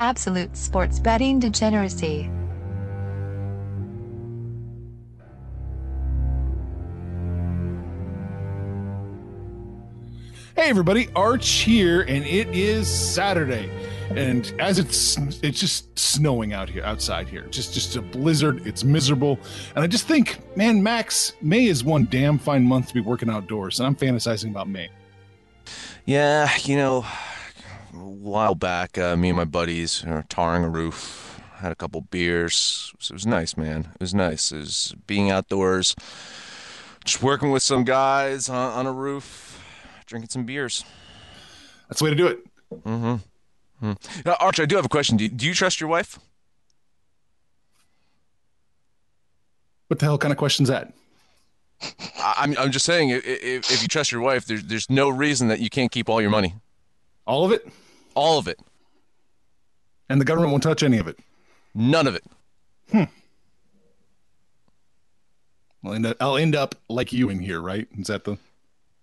Absolute sports betting degeneracy. Hey everybody, Arch here, and it is Saturday. And as it's it's just snowing out here outside here. Just just a blizzard. It's miserable. And I just think, man, Max, May is one damn fine month to be working outdoors, and I'm fantasizing about May. Yeah, you know, a while back, uh, me and my buddies were tarring a roof, had a couple beers. So it was nice, man. It was nice. It was being outdoors, just working with some guys on, on a roof, drinking some beers. That's the way to do it. Mm-hmm. Uh, Arch, I do have a question. Do you, do you trust your wife? What the hell kind of question's that? I'm, I'm just saying, if, if, if you trust your wife, there's, there's no reason that you can't keep all your money. All of it? All of it. And the government won't touch any of it. None of it. Hmm. I'll end up, I'll end up like you in here, right? Is that the?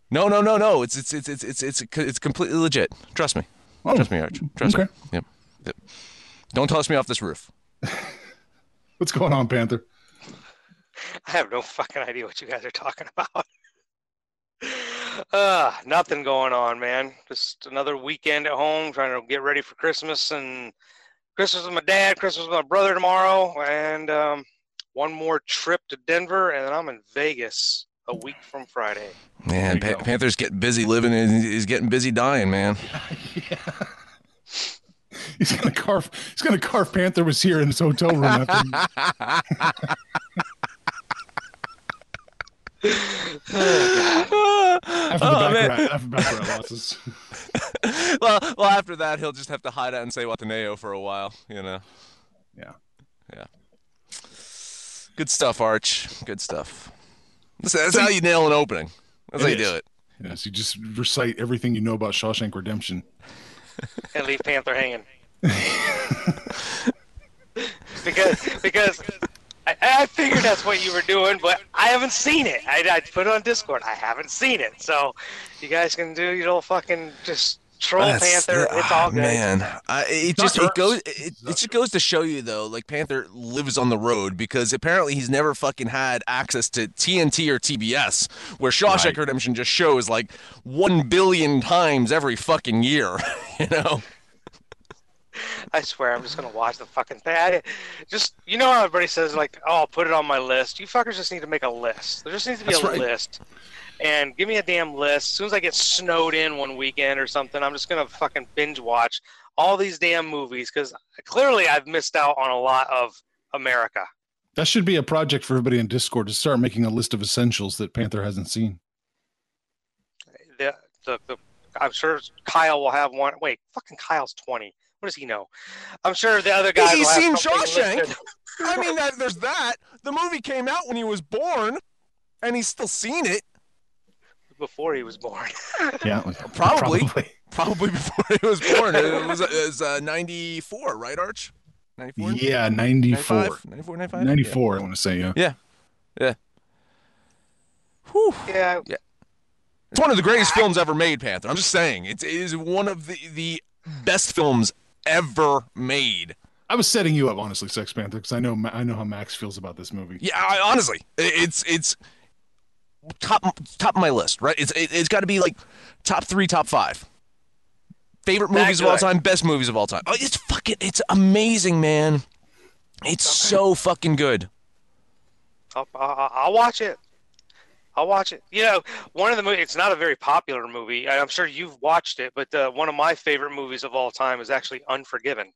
No, no, no, no. It's it's it's it's it's it's, it's completely legit. Trust me. Oh, Trust me, Arch. Trust okay. me. Yep. yep. Don't toss me off this roof. What's going on, Panther? I have no fucking idea what you guys are talking about. Uh, nothing going on, man. Just another weekend at home, trying to get ready for Christmas and Christmas with my dad, Christmas with my brother tomorrow, and um, one more trip to Denver, and then I'm in Vegas a week from Friday. Man, pa- Panther's getting busy living and he's getting busy dying, man. He's gonna carve. He's gonna carve. Panther was here in his hotel room. After, after the Oh, man. baccarat, after baccarat losses. well, well, after that, he'll just have to hide out and say Zihuatanejo for a while, you know. Yeah. Yeah. Good stuff, Arch. Good stuff. That's, that's how you nail an opening. That's It how you is. do it. Yes, you just recite everything you know about Shawshank Redemption. and leave Panther hanging. because because I, I figured that's what you were doing, but I haven't seen it. I, I put it on Discord. I haven't seen it, so you guys can do your little fucking just troll That's- Panther. uh, it's all good. Man, I, it just it goes it, it just goes to show you though, like Panther lives on the road because apparently he's never fucking had access to TNT or TBS, where Shawshank Right. Redemption just shows like one billion times every fucking year. You know? I swear, I'm just gonna watch the fucking thing. I, just you know how everybody says like, "Oh, I'll put it on my list." You fuckers just need to make a list. There just needs to be That's a right. list. And give me a damn list. As soon as I get snowed in one weekend or something, I'm just gonna fucking binge watch all these damn movies because clearly I've missed out on a lot of America. That should be a project for everybody in Discord to start making a list of essentials that Panther hasn't seen. The, the, the, I'm sure Kyle will have one. Wait, fucking Kyle's 20. What does he know? I'm sure the other guys. He's seen Shawshank. I mean, that, there's that. The movie came out when he was born, and he's still seen it. before he was born. Yeah, Probably. Probably before he was born. It was, it was uh, 94, right, Arch? 94? Yeah, 94. 95? 94, 95? 94, I want to say, yeah. Yeah. Yeah. Whew. Yeah, It's one of the greatest films ever made, Panther. I'm just saying. It's, it is one of the, the best films ever made. I was setting you up, honestly, Sex Panther, because I know I know how Max feels about this movie. Yeah, I, honestly, it's it's top top of my list, right? It's it, it's got to be like top three, top five. Favorite movies of all time, best movies of all time. Oh, it's fucking, it's amazing, man. It's so fucking good. I'll, I'll, I'll watch it. I'll watch it. You know, one of the movies. It's not a very popular movie. I'm sure you've watched it, but uh, one of my favorite movies of all time is actually Unforgiven,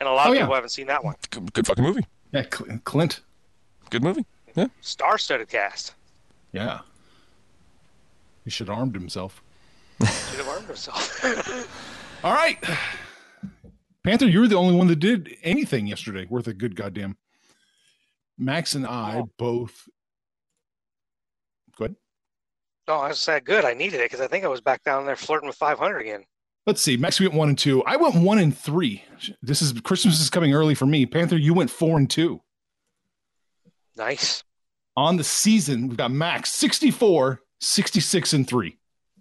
and a lot Oh, of yeah. people haven't seen that one. Good, good fucking movie. Yeah, Clint. Good movie. Yeah. Star-studded cast. Yeah. He should have armed himself. Should have armed himself. All right. Panther, you were the only one that did anything yesterday worth a good goddamn. Max and I Oh. both. No, I said good. I needed it because I think I was back down there flirting with 500 again. Let's see. Max we went one and two. I went one and three. This is Christmas is coming early for me. Panther, you went four and two. Nice. On the season, we've got Max 64, 66 and three.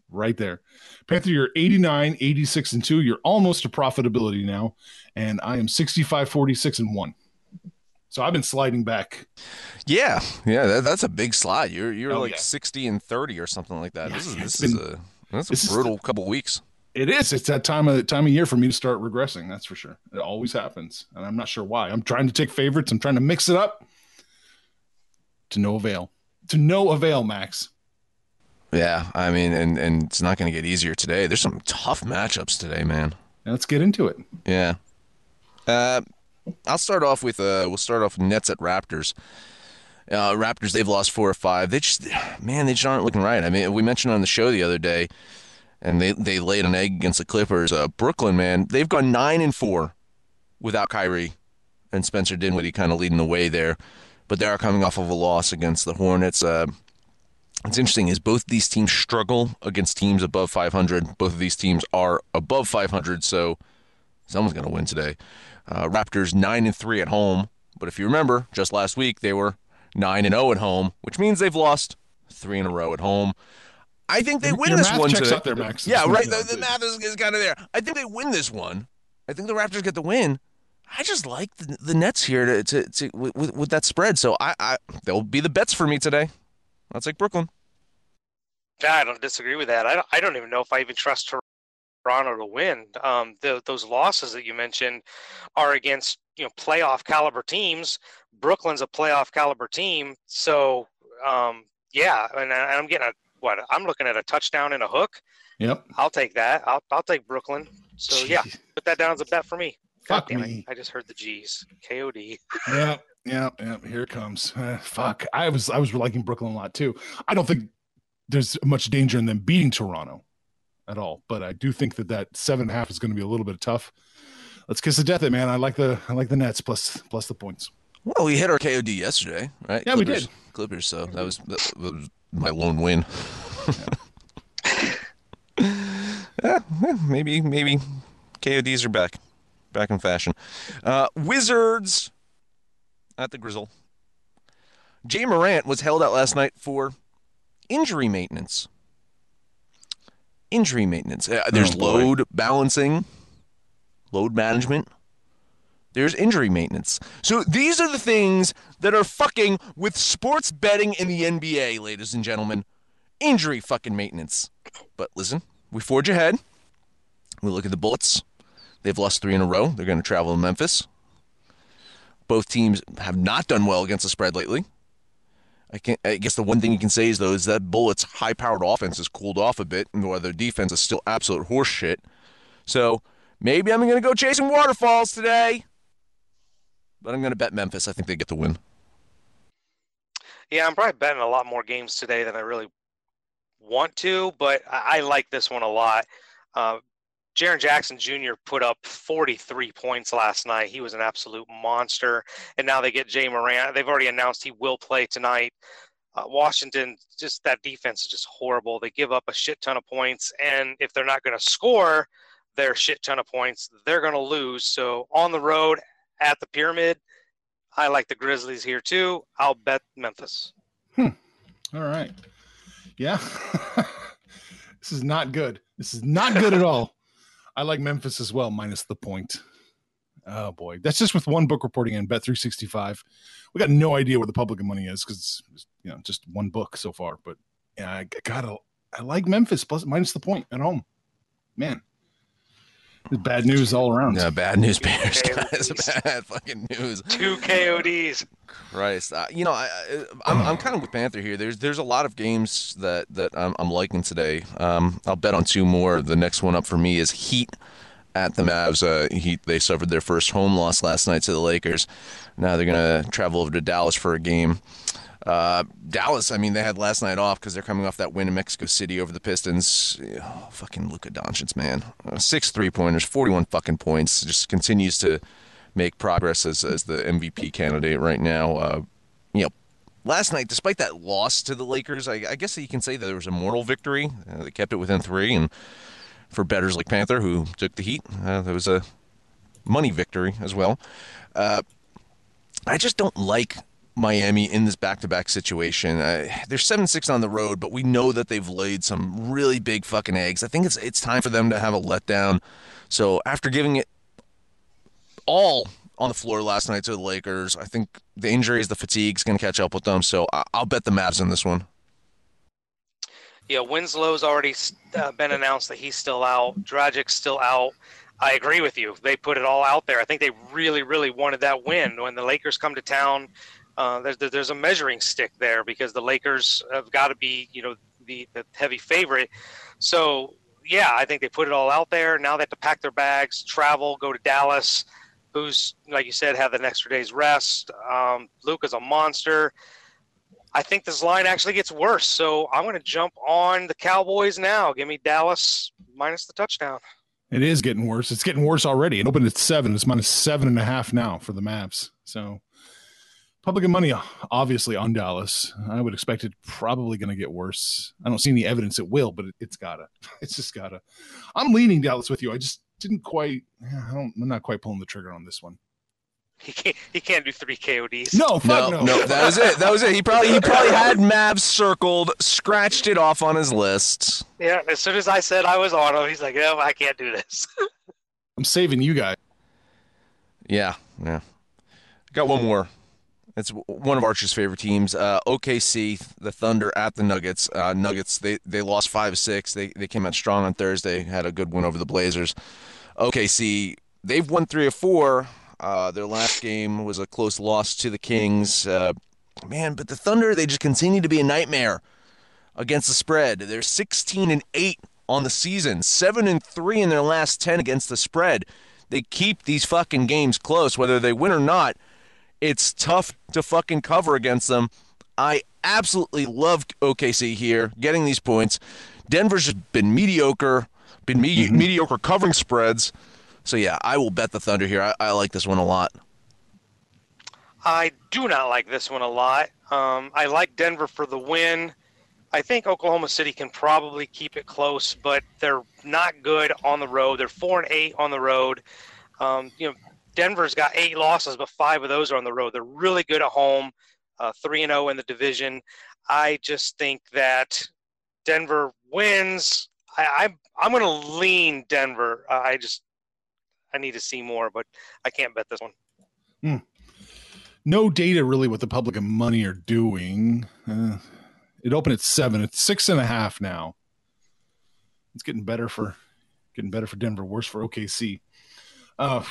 Right there. Panther, you're 89, 86 and two. You're almost to profitability now. And I am 65, 46 and one. So I've been sliding back. Yeah, yeah, that, that's a big slide. You're you're Oh, like yeah. sixty and thirty or something like that. Yeah, this is this it's is a that's a this is the- brutal couple weeks. It is. It's that time of time of year for me to start regressing. That's for sure. It always happens, and I'm not sure why. I'm trying to take favorites. I'm trying to mix it up. To no avail. To no avail, Max. Yeah, I mean, and and it's not going to get easier today. There's some tough matchups today, man. Now let's get into it. Yeah. Uh, I'll start off with uh, we'll start off Nets at Raptors. Uh, Raptors they've lost four or five. They just man, they just aren't looking right. I mean, we mentioned on the show the other day, and they they laid an egg against the Clippers. Uh, Brooklyn, man, they've gone nine and four without Kyrie and Spencer Dinwiddie kind of leading the way there, but they are coming off of a loss against the Hornets. Uh, What's interesting is both these teams struggle against teams above 500. Both of these teams are above 500, so someone's going to win today. Uh, Raptors nine and three at home, but if you remember, just last week they were nine and zero at home, which means they've lost three in a row at home. I think they Your- win your this math one checks today. out there, Max. Yeah, right. The, the math is, is kind of there. I think they win this one. I think the Raptors get the win. I just like the, the Nets here to, to, to with, with- with that spread. So I, I they'll be the bets for me today. I'll take Brooklyn. Yeah, I don't disagree with that. I don't, I don't even know if I even trust Toronto to win. Um, the, those losses that you mentioned are against you know playoff caliber teams. Brooklyn's a playoff caliber team, so um, yeah, and I- I'm getting a what? I'm looking at a touchdown and a hook. Yep. I'll take that. I'll I'll take Brooklyn. So yeah, put that down as a bet for me. God Fuck damn me. it! I just heard the G's. KOD. Yep. Yep. Yep. Here it comes. Uh, fuck. I was I was liking Brooklyn a lot too. I don't think there's much danger in them beating Toronto at all, but I do think that that seven and a half is going to be a little bit tough. Let's kiss the death it, man. I like the I like the Nets plus plus the points. Well, we hit our KOD yesterday, right? Yeah, we did. Clippers. So that was, that was my lone win. yeah, yeah, maybe maybe KODs are back, back in fashion. Uh, Wizards at the Grizzle. Ja Morant was held out last night for injury maintenance. Injury maintenance. Uh, there's Oh, load balancing, load management. There's injury maintenance. So these are the things that are fucking with sports betting in the NBA, ladies and gentlemen. Injury fucking maintenance. But listen, we forge ahead. We look at the Bullets. They've lost three in a row. They're going to travel to Memphis. Both teams have not done well against the spread lately. I, can I guess the one thing you can say is though is that Bullets' high-powered offense has cooled off a bit, and while their defense is still absolute horseshit. So maybe I'm going to go chasing waterfalls today. But I'm going to bet Memphis. I think they get the win. Yeah, I'm probably betting a lot more games today than I really want to, but I, I like this one a lot. Uh, Jaren Jackson Jr. put up 43 points last night. He was an absolute monster. And now they get Ja Morant. They've already announced he will play tonight. Uh, Washington, just that defense is just horrible. They give up a shit ton of points. And if they're not going to score their shit ton of points, they're going to lose. So on the road at the Pyramid. I like the Grizzlies here too. I'll bet Memphis. All right. Yeah. this is not good. This is not good at all. I like Memphis as well, minus the point. Oh boy, that's just with one book reporting in Bet three sixty five. We got no idea where the public money is because it's you know just one book so far. But yeah, I gotta I like Memphis plus minus the point at home. Man, bad news all around. Yeah, bad news bears, guys. Bad fucking news. Two KODs. Christ, uh, you know, I, I, I'm, I'm kind of with Panther here. There's there's a lot of games that that I'm, I'm liking today. Um, I'll bet on two more. The next one up for me is Heat at the Mavs. Uh, Heat they suffered their first home loss last night to the Lakers. Now they're gonna travel over to Dallas for a game. Uh, Dallas, I mean, they had last night off because they're coming off that win in Mexico City over the Pistons. Oh, fucking Luka Doncic, man, uh, six three pointers, forty-one fucking points. Just continues to make progress as as the MVP candidate right now. Uh, you know, last night, despite that loss to the Lakers, I, I guess you can say that there was a moral victory. Uh, they kept it within three, and for betters like Panther who took the Heat, uh, there was a money victory as well. Uh, I just don't like Miami in this back-to-back situation. Uh, they're seven six on the road, but we know that they've laid some really big fucking eggs. I think it's it's time for them to have a letdown. So after giving it all on the floor last night to the Lakers, I think the injuries, the fatigue is going to catch up with them. So I- I'll bet the Mavs in this one. Yeah, Winslow's already uh, been announced that he's still out. Dragic's still out. I agree with you. They put it all out there. I think they really, really wanted that win. When the Lakers come to town, uh, there's there's a measuring stick there because the Lakers have got to be, you know, the, the heavy favorite. So yeah, I think they put it all out there. Now they have to pack their bags, travel, go to Dallas, who's like you said, have an extra day's rest. Um, is a monster. I think this line actually gets worse. So I'm going to jump on the Cowboys now. Give me Dallas minus the touchdown. It is getting worse. It's getting worse already. It opened at seven. It's minus seven and a half now for the Mavs. So public money obviously on Dallas. I would expect it probably going to get worse. I don't see any evidence it will, but it, has gotta. It's just gotta. I'm leaning Dallas with you. I just didn't quite. I don't. I'm not quite pulling the trigger on this one. He can't. He can't do three KODs. No, fuck no, no, no. That was it. That was it. He probably he probably had Mavs circled, scratched it off on his list. Yeah. As soon as I said I was on him, he's like, "No, I can't do this." I'm saving you guys. Yeah, yeah. Got one more. It's one of Archer's favorite teams. Uh, OKC, the Thunder at the Nuggets. Uh, Nuggets they they lost five six. They they came out strong on Thursday. Had a good win over the Blazers. OKC they've won three or four. Uh, their last game was a close loss to the Kings. Uh, man, but the Thunder they just continue to be a nightmare against the spread. They're 16 and eight on the season, seven and three in their last ten against the spread. They keep these fucking games close, whether they win or not. It's tough to fucking cover against them. I absolutely love OKC here, getting these points. Denver's just been mediocre, been me- mm-hmm. mediocre covering spreads. So yeah, I will bet the Thunder here. I, I, like this one a lot. I do not like this one a lot. Um, I like Denver for the win. I think Oklahoma City can probably keep it close, but they're not good on the road. They're four and eight on the road. Um, you know, Denver's got eight losses, but five of those are on the road. They're really good at home, uh, three and zero oh in the division. I just think that Denver wins. I, I'm I'm going to lean Denver. Uh, I just I need to see more, but I can't bet this one. Hmm. No data really what the public and money are doing. Uh, it opened at seven. It's six and a half now. It's getting better for getting better for Denver. Worse for OKC. Uh,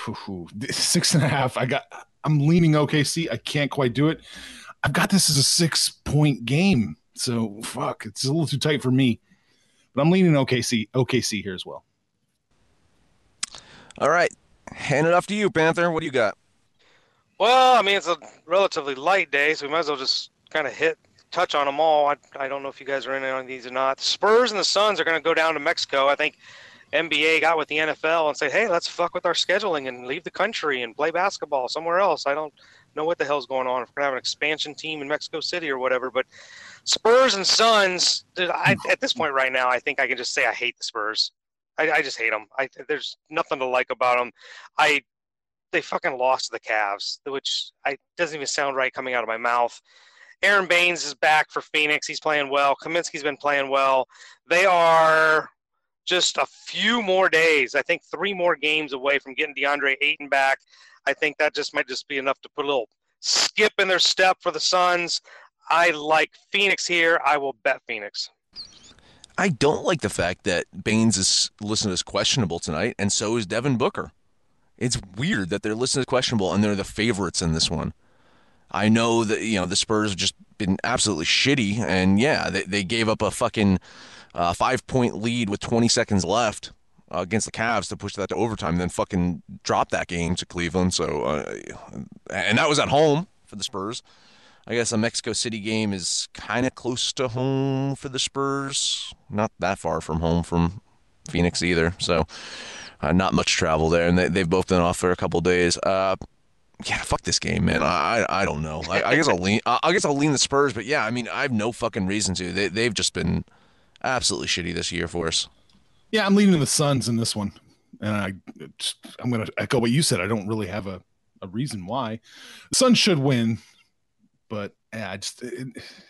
six and a half. I got. I'm leaning OKC. I can't quite do it. I've got this as a six point game. So fuck, it's a little too tight for me. But I'm leaning OKC. OKC here as well. All right, hand it off to you, Panther. What do you got? Well, I mean, it's a relatively light day, so we might as well just kind of hit touch on them all. I, I don't know if you guys are in on these or not. The Spurs and the Suns are going to go down to Mexico. I think NBA got with the NFL and said, "Hey, let's fuck with our scheduling and leave the country and play basketball somewhere else." I don't know what the hell's going on. If we're gonna have an expansion team in Mexico City or whatever, but Spurs and Suns. I, at this point right now, I think I can just say I hate the Spurs. I, I just hate them. I, there's nothing to like about them. I they fucking lost to the Cavs, which I doesn't even sound right coming out of my mouth. Aron Baynes is back for Phoenix. He's playing well. Kaminsky's been playing well. They are just a few more days. I think three more games away from getting DeAndre Ayton back. I think that just might just be enough to put a little skip in their step for the Suns. I like Phoenix here. I will bet Phoenix. I don't like the fact that Baynes is listed as questionable tonight, and so is Devin Booker. It's weird that they're listed as questionable and they're the favorites in this one. I know that you know the Spurs have just been absolutely shitty, and yeah, they, they gave up a fucking uh, five point lead with 20 seconds left uh, against the Cavs to push that to overtime, then fucking drop that game to Cleveland. So, uh, and that was at home for the Spurs. I guess a Mexico City game is kind of close to home for the Spurs, not that far from home from Phoenix either. So, uh, not much travel there, and they, they've both been off for a couple days. Uh, yeah, fuck this game, man. I I, I don't know. I, I guess I'll lean. I guess I'll lean the Spurs, but yeah, I mean, I have no fucking reason to. They they've just been absolutely shitty this year for us. Yeah, I'm leaning the Suns in this one, and I I'm going to echo what you said. I don't really have a a reason why. The Suns should win, but yeah, I just it,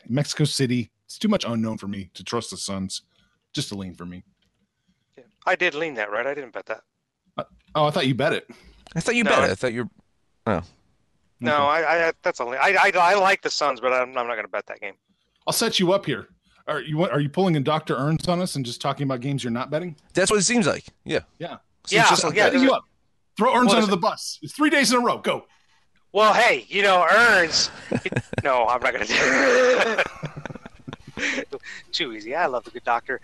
Mexico City. It's too much unknown for me to trust the Suns. Just a lean for me. Yeah, I did lean that, right? I didn't bet that. Uh, oh, I thought you bet it. I thought you No, bet I- it. I thought you. Oh, No, I, I that's only. I, I I like the Suns, but I'm, I'm not going to bet that game. I'll set you up here. Are you are you pulling in Doctor Earns on us and just talking about games you're not betting? that's what it seems like. Yeah. Yeah, Seems Yeah, just like yeah, that. you up. Throw Earns under is the bus. It's three days in a row. Go. Well, hey, you know, Earns. no, I'm not going to do it. Too easy. I love the good doctor.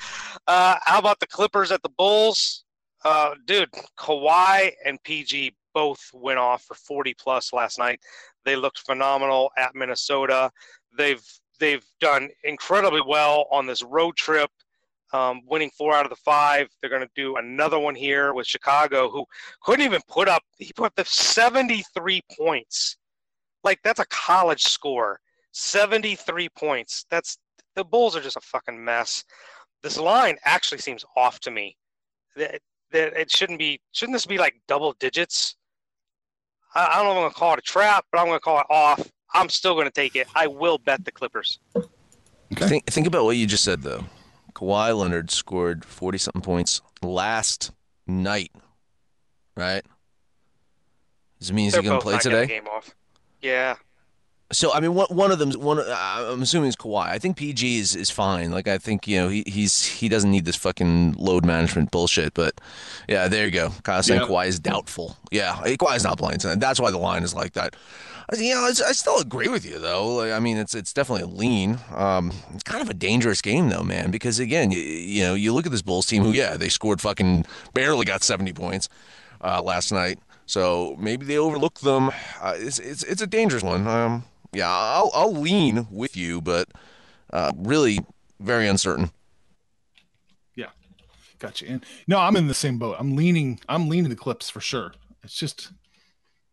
Uh, how about the Clippers at the Bulls? Uh, dude, Kawhi and PG both went off for 40 plus last night. They looked phenomenal at Minnesota. They've they've done incredibly well on this road trip, um, winning four out of the five. They're going to do another one here with Chicago, who couldn't even put up. He put up the 73 points. Like that's a college score. 73 points. That's the Bulls are just a fucking mess. This line actually seems off to me. That that it shouldn't be. Shouldn't this be like double digits? I, I don't know if I'm gonna call it a trap, but I'm gonna call it off. I'm still gonna take it. I will bet the Clippers. Think think about what you just said though. Kawhi Leonard scored forty something points last night, right? Does it mean They're he's gonna both play not getting the today? game off. Yeah, So I mean, one one of them's one. uh, I'm assuming is Kawhi. I think PG is, is fine. Like I think you know he he's he doesn't need this fucking load management bullshit. But yeah, there you go. Kyle saying Yeah. Kawhi is doubtful. Yeah, Kawhi's not playing tonight. That's why the line is like that. I- You know, I, I still agree with you though. Like, I mean, it's it's definitely a lean. Um, it's kind of a dangerous game though, man. Because again, you, you know, you look at this Bulls team who, yeah, they scored fucking barely got 70 points uh, last night. So maybe they overlooked them. Uh, it's, it's it's a dangerous one. Um, yeah, I'll I'll lean with you, but uh, really very uncertain. Yeah, gotcha. And no, I'm in the same boat. I'm leaning. I'm leaning the Clips for sure. It's just,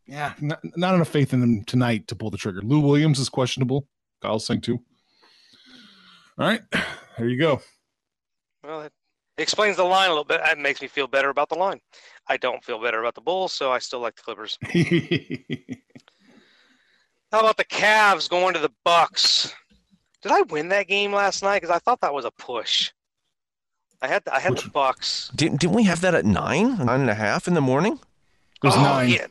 yeah, not, not enough faith in them tonight to pull the trigger. Lou Williams is questionable. Kyle's saying too. All right, there you go. well, it explains the line a little bit. That makes me feel better about the line. I don't feel better about the Bulls, so I still like the Clippers. How about the Cavs going to the Bucks? Did I win that game last night? Because I thought that was a push. I had I had Which the Bucks. Didn't didn't we have that at nine nine and a half in the morning? It was Oh, nine. Yeah,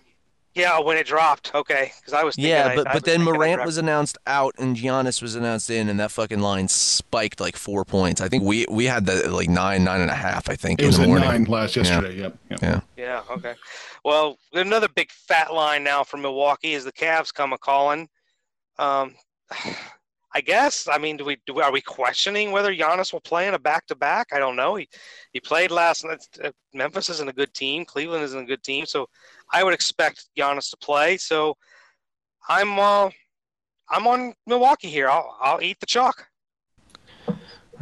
yeah, when it dropped. Okay, because I was thinking Yeah, I- but I but then Morant was announced out and Giannis was announced in, and that fucking line spiked like four points. I think we we had that like nine nine and a half. I think It in was the at morning. nine last yesterday. Yep. yep. Yeah. Yeah. Okay. Well, another big fat line now from Milwaukee is the Cavs come a calling. Um, I guess. I mean, do we do? We, are we questioning whether Giannis will play in a back to back? I don't know. He he played last night. Uh, Memphis isn't a good team. Cleveland isn't a good team. So I would expect Giannis to play. So I'm uh, I'm on Milwaukee here. I'll I'll eat the chalk.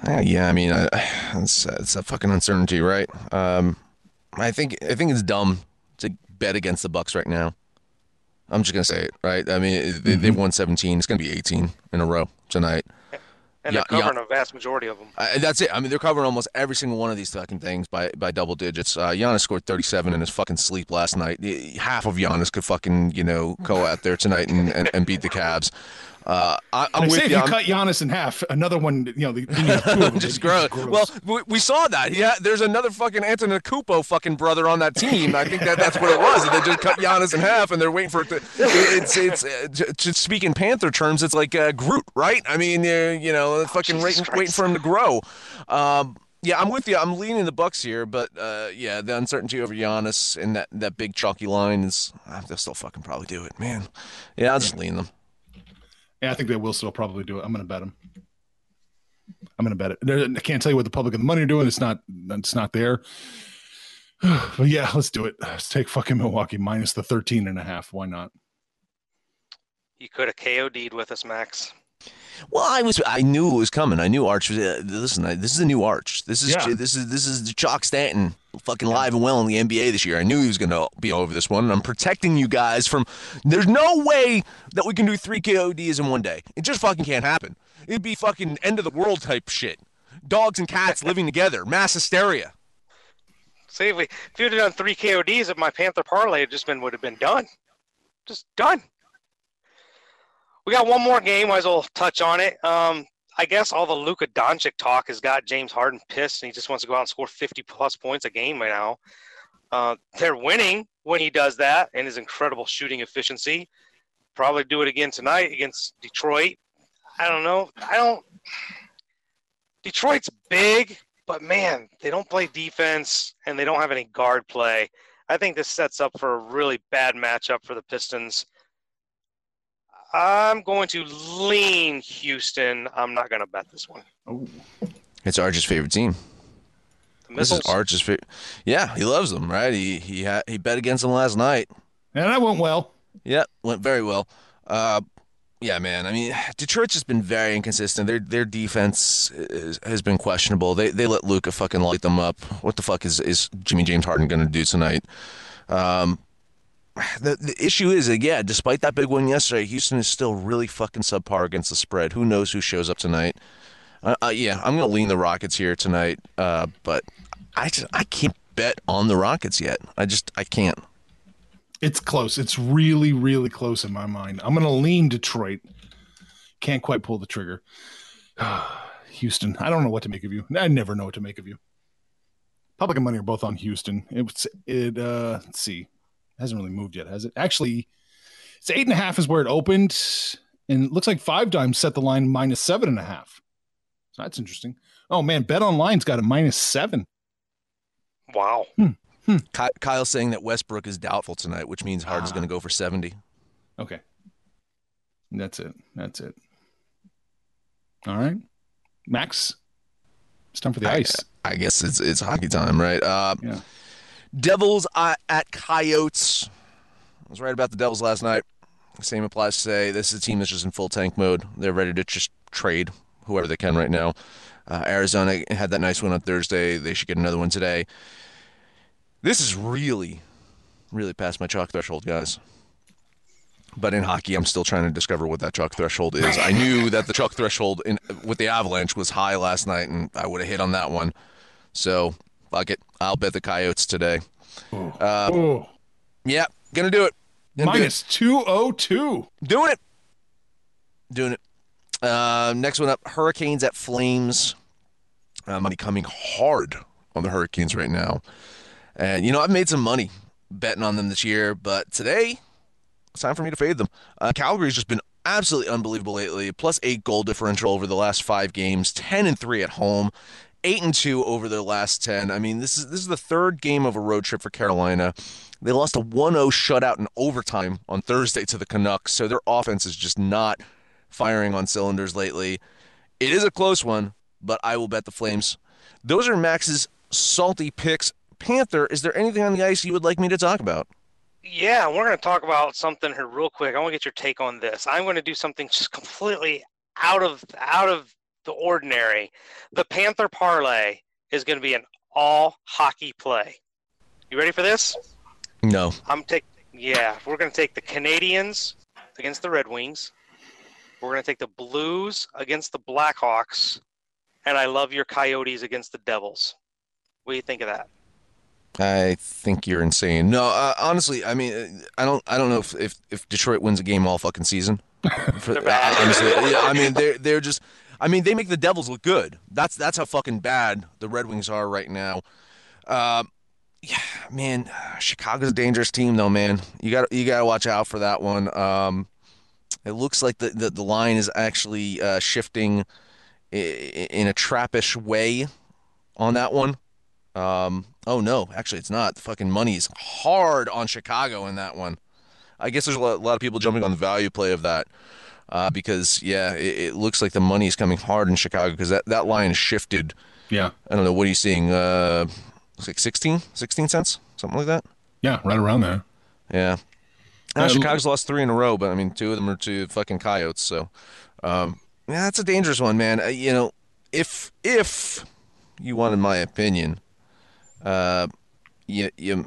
Uh, yeah, I mean, I, it's it's a fucking uncertainty, right? Um, I think I think it's dumb to bet against the Bucks right now. I'm just gonna say it, right? I mean, they, they've won 17. It's gonna be 18 in a row tonight. And Yeah, they're yeah. covering a vast majority of them. Uh, that's it. I mean, they're covering almost every single one of these fucking things by by double digits. Uh, Giannis scored 37 in his fucking sleep last night. Half of Giannis could fucking you know go out there tonight and, and, and beat the Cavs. Uh, I, I'm I with say if you. you I'm- cut Giannis in half, another one, you know, the, you two just It's gross. gross. Well, we, we saw that. Yeah, there's another fucking Antetokounmpo fucking brother on that team. I think that that's what it was. They just cut Giannis in half, and they're waiting for it to. It's it's uh, to, to speak in Panther terms, it's like uh, Groot, right? I mean, uh, you know, fucking Jesus waiting, waiting for him to grow. Um, yeah, I'm with you. I'm leaning the Bucks here, but uh, yeah, the uncertainty over Giannis and that, that big chalky line is uh, they'll still fucking probably do it, man. Yeah, I'll just lean them. Yeah, I think they will still probably do it. I'm going to bet them. I'm going to bet it. I can't tell you what the public and the money are doing. It's not. It's not there. but yeah, let's do it. Let's take fucking Milwaukee minus the 13 and a half. Why not? You could have KOD'd with us, Max. Well, I was I knew it was coming. I knew Arch was. Uh, listen, I, this is a new Arch. This is Yeah. this is this is Chalk Stanton, fucking live and well in the NBA this year. I knew he was going to be over this one. And I'm protecting you guys from. There's no way that we can do three KODs in one day. It just fucking can't happen. It'd be fucking end of the world type shit. Dogs and cats living together, mass hysteria. See, if we if you'd have done three KODs, if my Panther parlay had just been would have been done, just done. We got one more game. Might as well touch on it. Um, I guess all the Luka Doncic talk has got James Harden pissed, and he just wants to go out and score 50 plus points a game right now. Uh, they're winning when he does that, and his incredible shooting efficiency. Probably do it again tonight against Detroit. I don't know. I don't. Detroit's big, but man, they don't play defense and they don't have any guard play. I think this sets up for a really bad matchup for the Pistons. I'm going to lean Houston. I'm not going to bet this one. Oh, It's Arch's favorite team. The This is missiles. Arch's favorite. Yeah, he loves them, right? He he ha- he bet against them last night. and that went well. Yeah, went very well. Uh, yeah, man. I mean, Detroit's just been very inconsistent. Their their defense is, has been questionable. They they let Luka fucking light them up. What the fuck is is Jimmy James Harden going to do tonight? Um, the the issue is, yeah, despite that big win yesterday, Houston is still really fucking subpar against the spread. Who knows who shows up tonight? Uh, uh, yeah, I'm gonna lean the Rockets here tonight. Uh, but I just I can't bet on the Rockets yet. I just I can't. It's close. It's really, really close in my mind. I'm going to lean Detroit. Can't quite pull the trigger. Houston. I don't know what to make of you. I never know what to make of you. Public and money are both on Houston. It it. Uh, let's see. Hasn't really moved yet, has it? Actually, it's eight and a half is where it opened, and it looks like five dimes set the line minus seven and a half. So that's interesting. Oh man, Bet Online's got a minus seven. Wow. Ky- Kyle's saying that Westbrook is doubtful tonight, which means Harden's Ah. going to go for 70. Okay. That's it. That's it. All right. Max, it's time for the I- ice. I guess it's it's hockey time, right? Uh, Yeah. Devils uh, at Coyotes. I was right about the Devils last night. Same applies to say this is a team that's just in full tank mode. They're ready to just trade whoever they can right now. Uh, Arizona had that nice win on Thursday. They should get another one today. This is really, really past my chalk threshold, guys. But in hockey, I'm still trying to discover what that chalk threshold is. I knew that the chalk threshold in with the Avalanche was high last night, and I would have hit on that one. So fuck it, I'll bet the Coyotes today. Uh, oh, Yeah, gonna do it. Gonna do it. minus 202. Doing it. Doing it. Uh, next one up Hurricanes at Flames. Uh, money coming hard on the Hurricanes right now. And, you know, I've made some money betting on them this year, but today it's time for me to fade them. Uh, Calgary's just been absolutely unbelievable lately. Plus eight goal differential over the last five games, 10 and 3 at home. Eight and two over their last ten. I mean, this is this is the third game of a road trip for Carolina. They lost a 1-0 shutout in overtime on Thursday to the Canucks, so their offense is just not firing on cylinders lately. It is a close one, but I will bet the Flames. Those are Max's salty picks. Panther, is there anything on the ice you would like me to talk about? Yeah, we're going to talk about something here real quick. I want to get your take on this. I'm going to do something just completely out of out of the ordinary. The Panther parlay is going to be an all hockey play. You ready for this? No. I'm take yeah, we're going to take the Canadiens against the Red Wings, We're going to take the Blues against the Blackhawks, and I love your Coyotes against the Devils. What do you think of that? I think you're insane. No, uh, honestly, I mean, I don't, I don't know if, if, if Detroit wins a game all fucking season. For, honestly, yeah, I mean, they're they're just, I mean, they make the Devils look good. That's that's how fucking bad the Red Wings are right now. Uh, yeah, man, Chicago's a dangerous team though, man. You got you got to watch out for that one. Um, it looks like the the, the line is actually uh, shifting in a trappish way on that one. Um, oh no, actually it's not. The fucking money's hard on Chicago in that one. I guess there's a lot, a lot of people jumping on the value play of that uh, because yeah, it, it looks like the money is coming hard in Chicago because that that line shifted. Yeah. I don't know what are you seeing? Uh, like 16, 16 cents, something like that. Yeah, right around there. Yeah. Uh, Uh, Chicago's lost three in a row, but I mean, two of them are to fucking Coyotes. So, um, yeah, that's a dangerous one, man. Uh, you know, if if you wanted my opinion, uh, you you,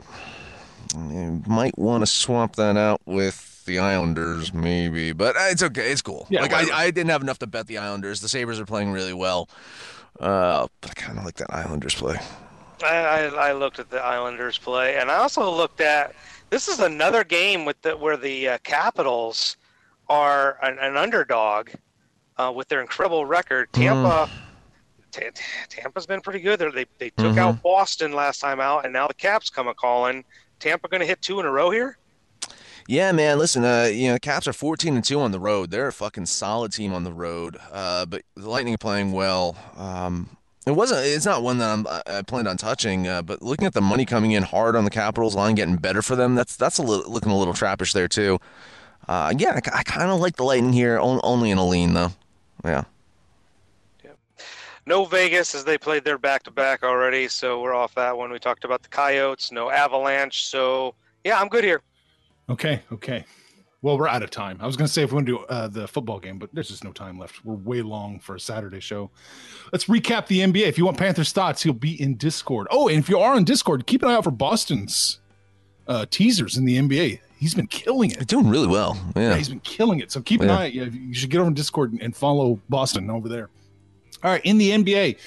you might want to swap that out with the Islanders, maybe. But uh, it's okay. It's cool. Yeah, like whatever. I, I didn't have enough to bet the Islanders. The Sabres are playing really well. Uh, but I kind of like that Islanders play. I, I, I looked at the Islanders play, and I also looked at this is another game with the where the uh, Capitals are an, an underdog uh, with their incredible record. Tampa, Ta- Ta- Tampa's been pretty good. They're, they they took out Boston last time out, and now the Caps come a calling. Tampa going to hit two in a row here. Yeah, man. Listen, uh, you know, Caps are 14 and two on the road. They're a fucking solid team on the road. Uh, but the Lightning are playing well. Um, it wasn't. It's not one that I'm, I planned on touching. Uh, but looking at the money coming in hard on the Capitals line, getting better for them. That's that's a little, looking a little trappish there too. Uh, yeah, I, I kind of like the Lightning here. on- Only in a lean though. Yeah. No Vegas as they played their back to back already, so we're off that one. We talked about the Coyotes. No Avalanche, so yeah, I'm good here. Okay, okay. Well, we're out of time. I was going to say if we want to do uh, the football game, but there's just no time left. We're way long for a Saturday show. Let's recap the NBA. If you want Panthers thoughts, he'll be in Discord. Oh, and if you are on Discord, keep an eye out for Boston's uh, teasers in the NBA. He's been killing They're it. doing really well. Yeah, Yeah. he's been killing it. So keep an Yeah. eye. Yeah, you should get over on Discord and- and follow Boston over there. All right, in the NBA,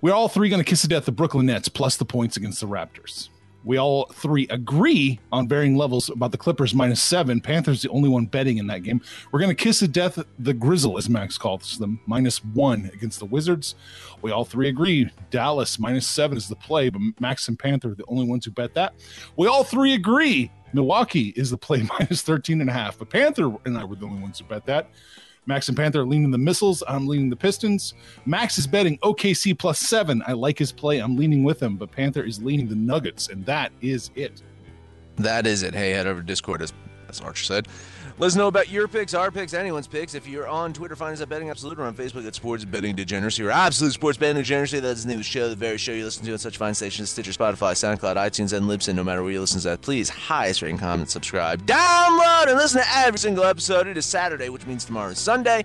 we're all three going to kiss to death the Brooklyn Nets plus the points against the Raptors. We all three agree on varying levels about the Clippers minus seven. Panthers the only one betting in that game. We're going to kiss the death the Grizzle, as Max calls them, minus one against the Wizards. We all three agree Dallas minus seven is the play, but Max and Panther are the only ones who bet that. We all three agree Milwaukee is the play minus 13 and a half, but Panther and I were the only ones who bet that. Max and Panther are leaning the missiles. I'm leaning the Pistons. Max is betting OKC plus seven. I like his play. I'm leaning with him, but Panther is leaning the Nuggets, and that is it. That is it. Hey, head over to Discord, as, as Archer said. Let us know about your picks, our picks, anyone's picks. If you're on Twitter, find us at Betting Absolute or on Facebook at Sports Betting Degeneracy or Absolute Sports Betting Degeneracy. That's the name of the show, the very show you listen to on such fine stations Stitcher, Spotify, SoundCloud, iTunes, and Libsyn. No matter where you listen to that, please highest rating, comment, subscribe, download, and listen to every single episode. It is Saturday, which means tomorrow is Sunday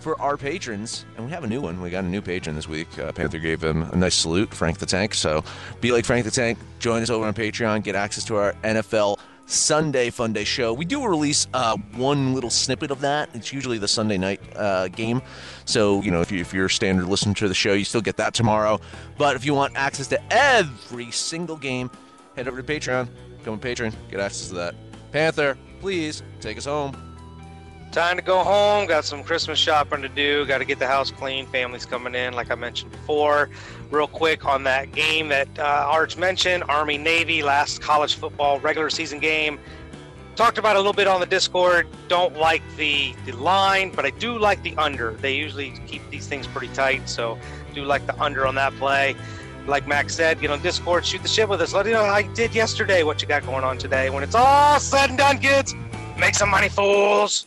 for our patrons, and we have a new one. We got a new patron this week. Uh, Panther gave him a nice salute, Frank the Tank. So be like Frank the Tank. Join us over on Patreon. Get access to our NFL Sunday Fun Day show. We do release uh, one little snippet of that. It's usually the Sunday night uh, game. So you know, if, you, if you're a standard listener to the show, you still get that tomorrow. But if you want access to every single game, head over to Patreon. Become a patron. Get access to that. Panther, please take us home. Time to go home. Got some Christmas shopping to do. Got to get the house clean. Family's coming in, like I mentioned before. Real quick on that game that uh, Arch mentioned Army Navy, last college football regular season game. Talked about a little bit on the Discord. Don't like the, the line, but I do like the under. They usually keep these things pretty tight, so do like the under on that play. Like Max said, get on Discord, shoot the shit with us. Let you know how you did yesterday, what you got going on today. When it's all said and done, kids, make some money, fools.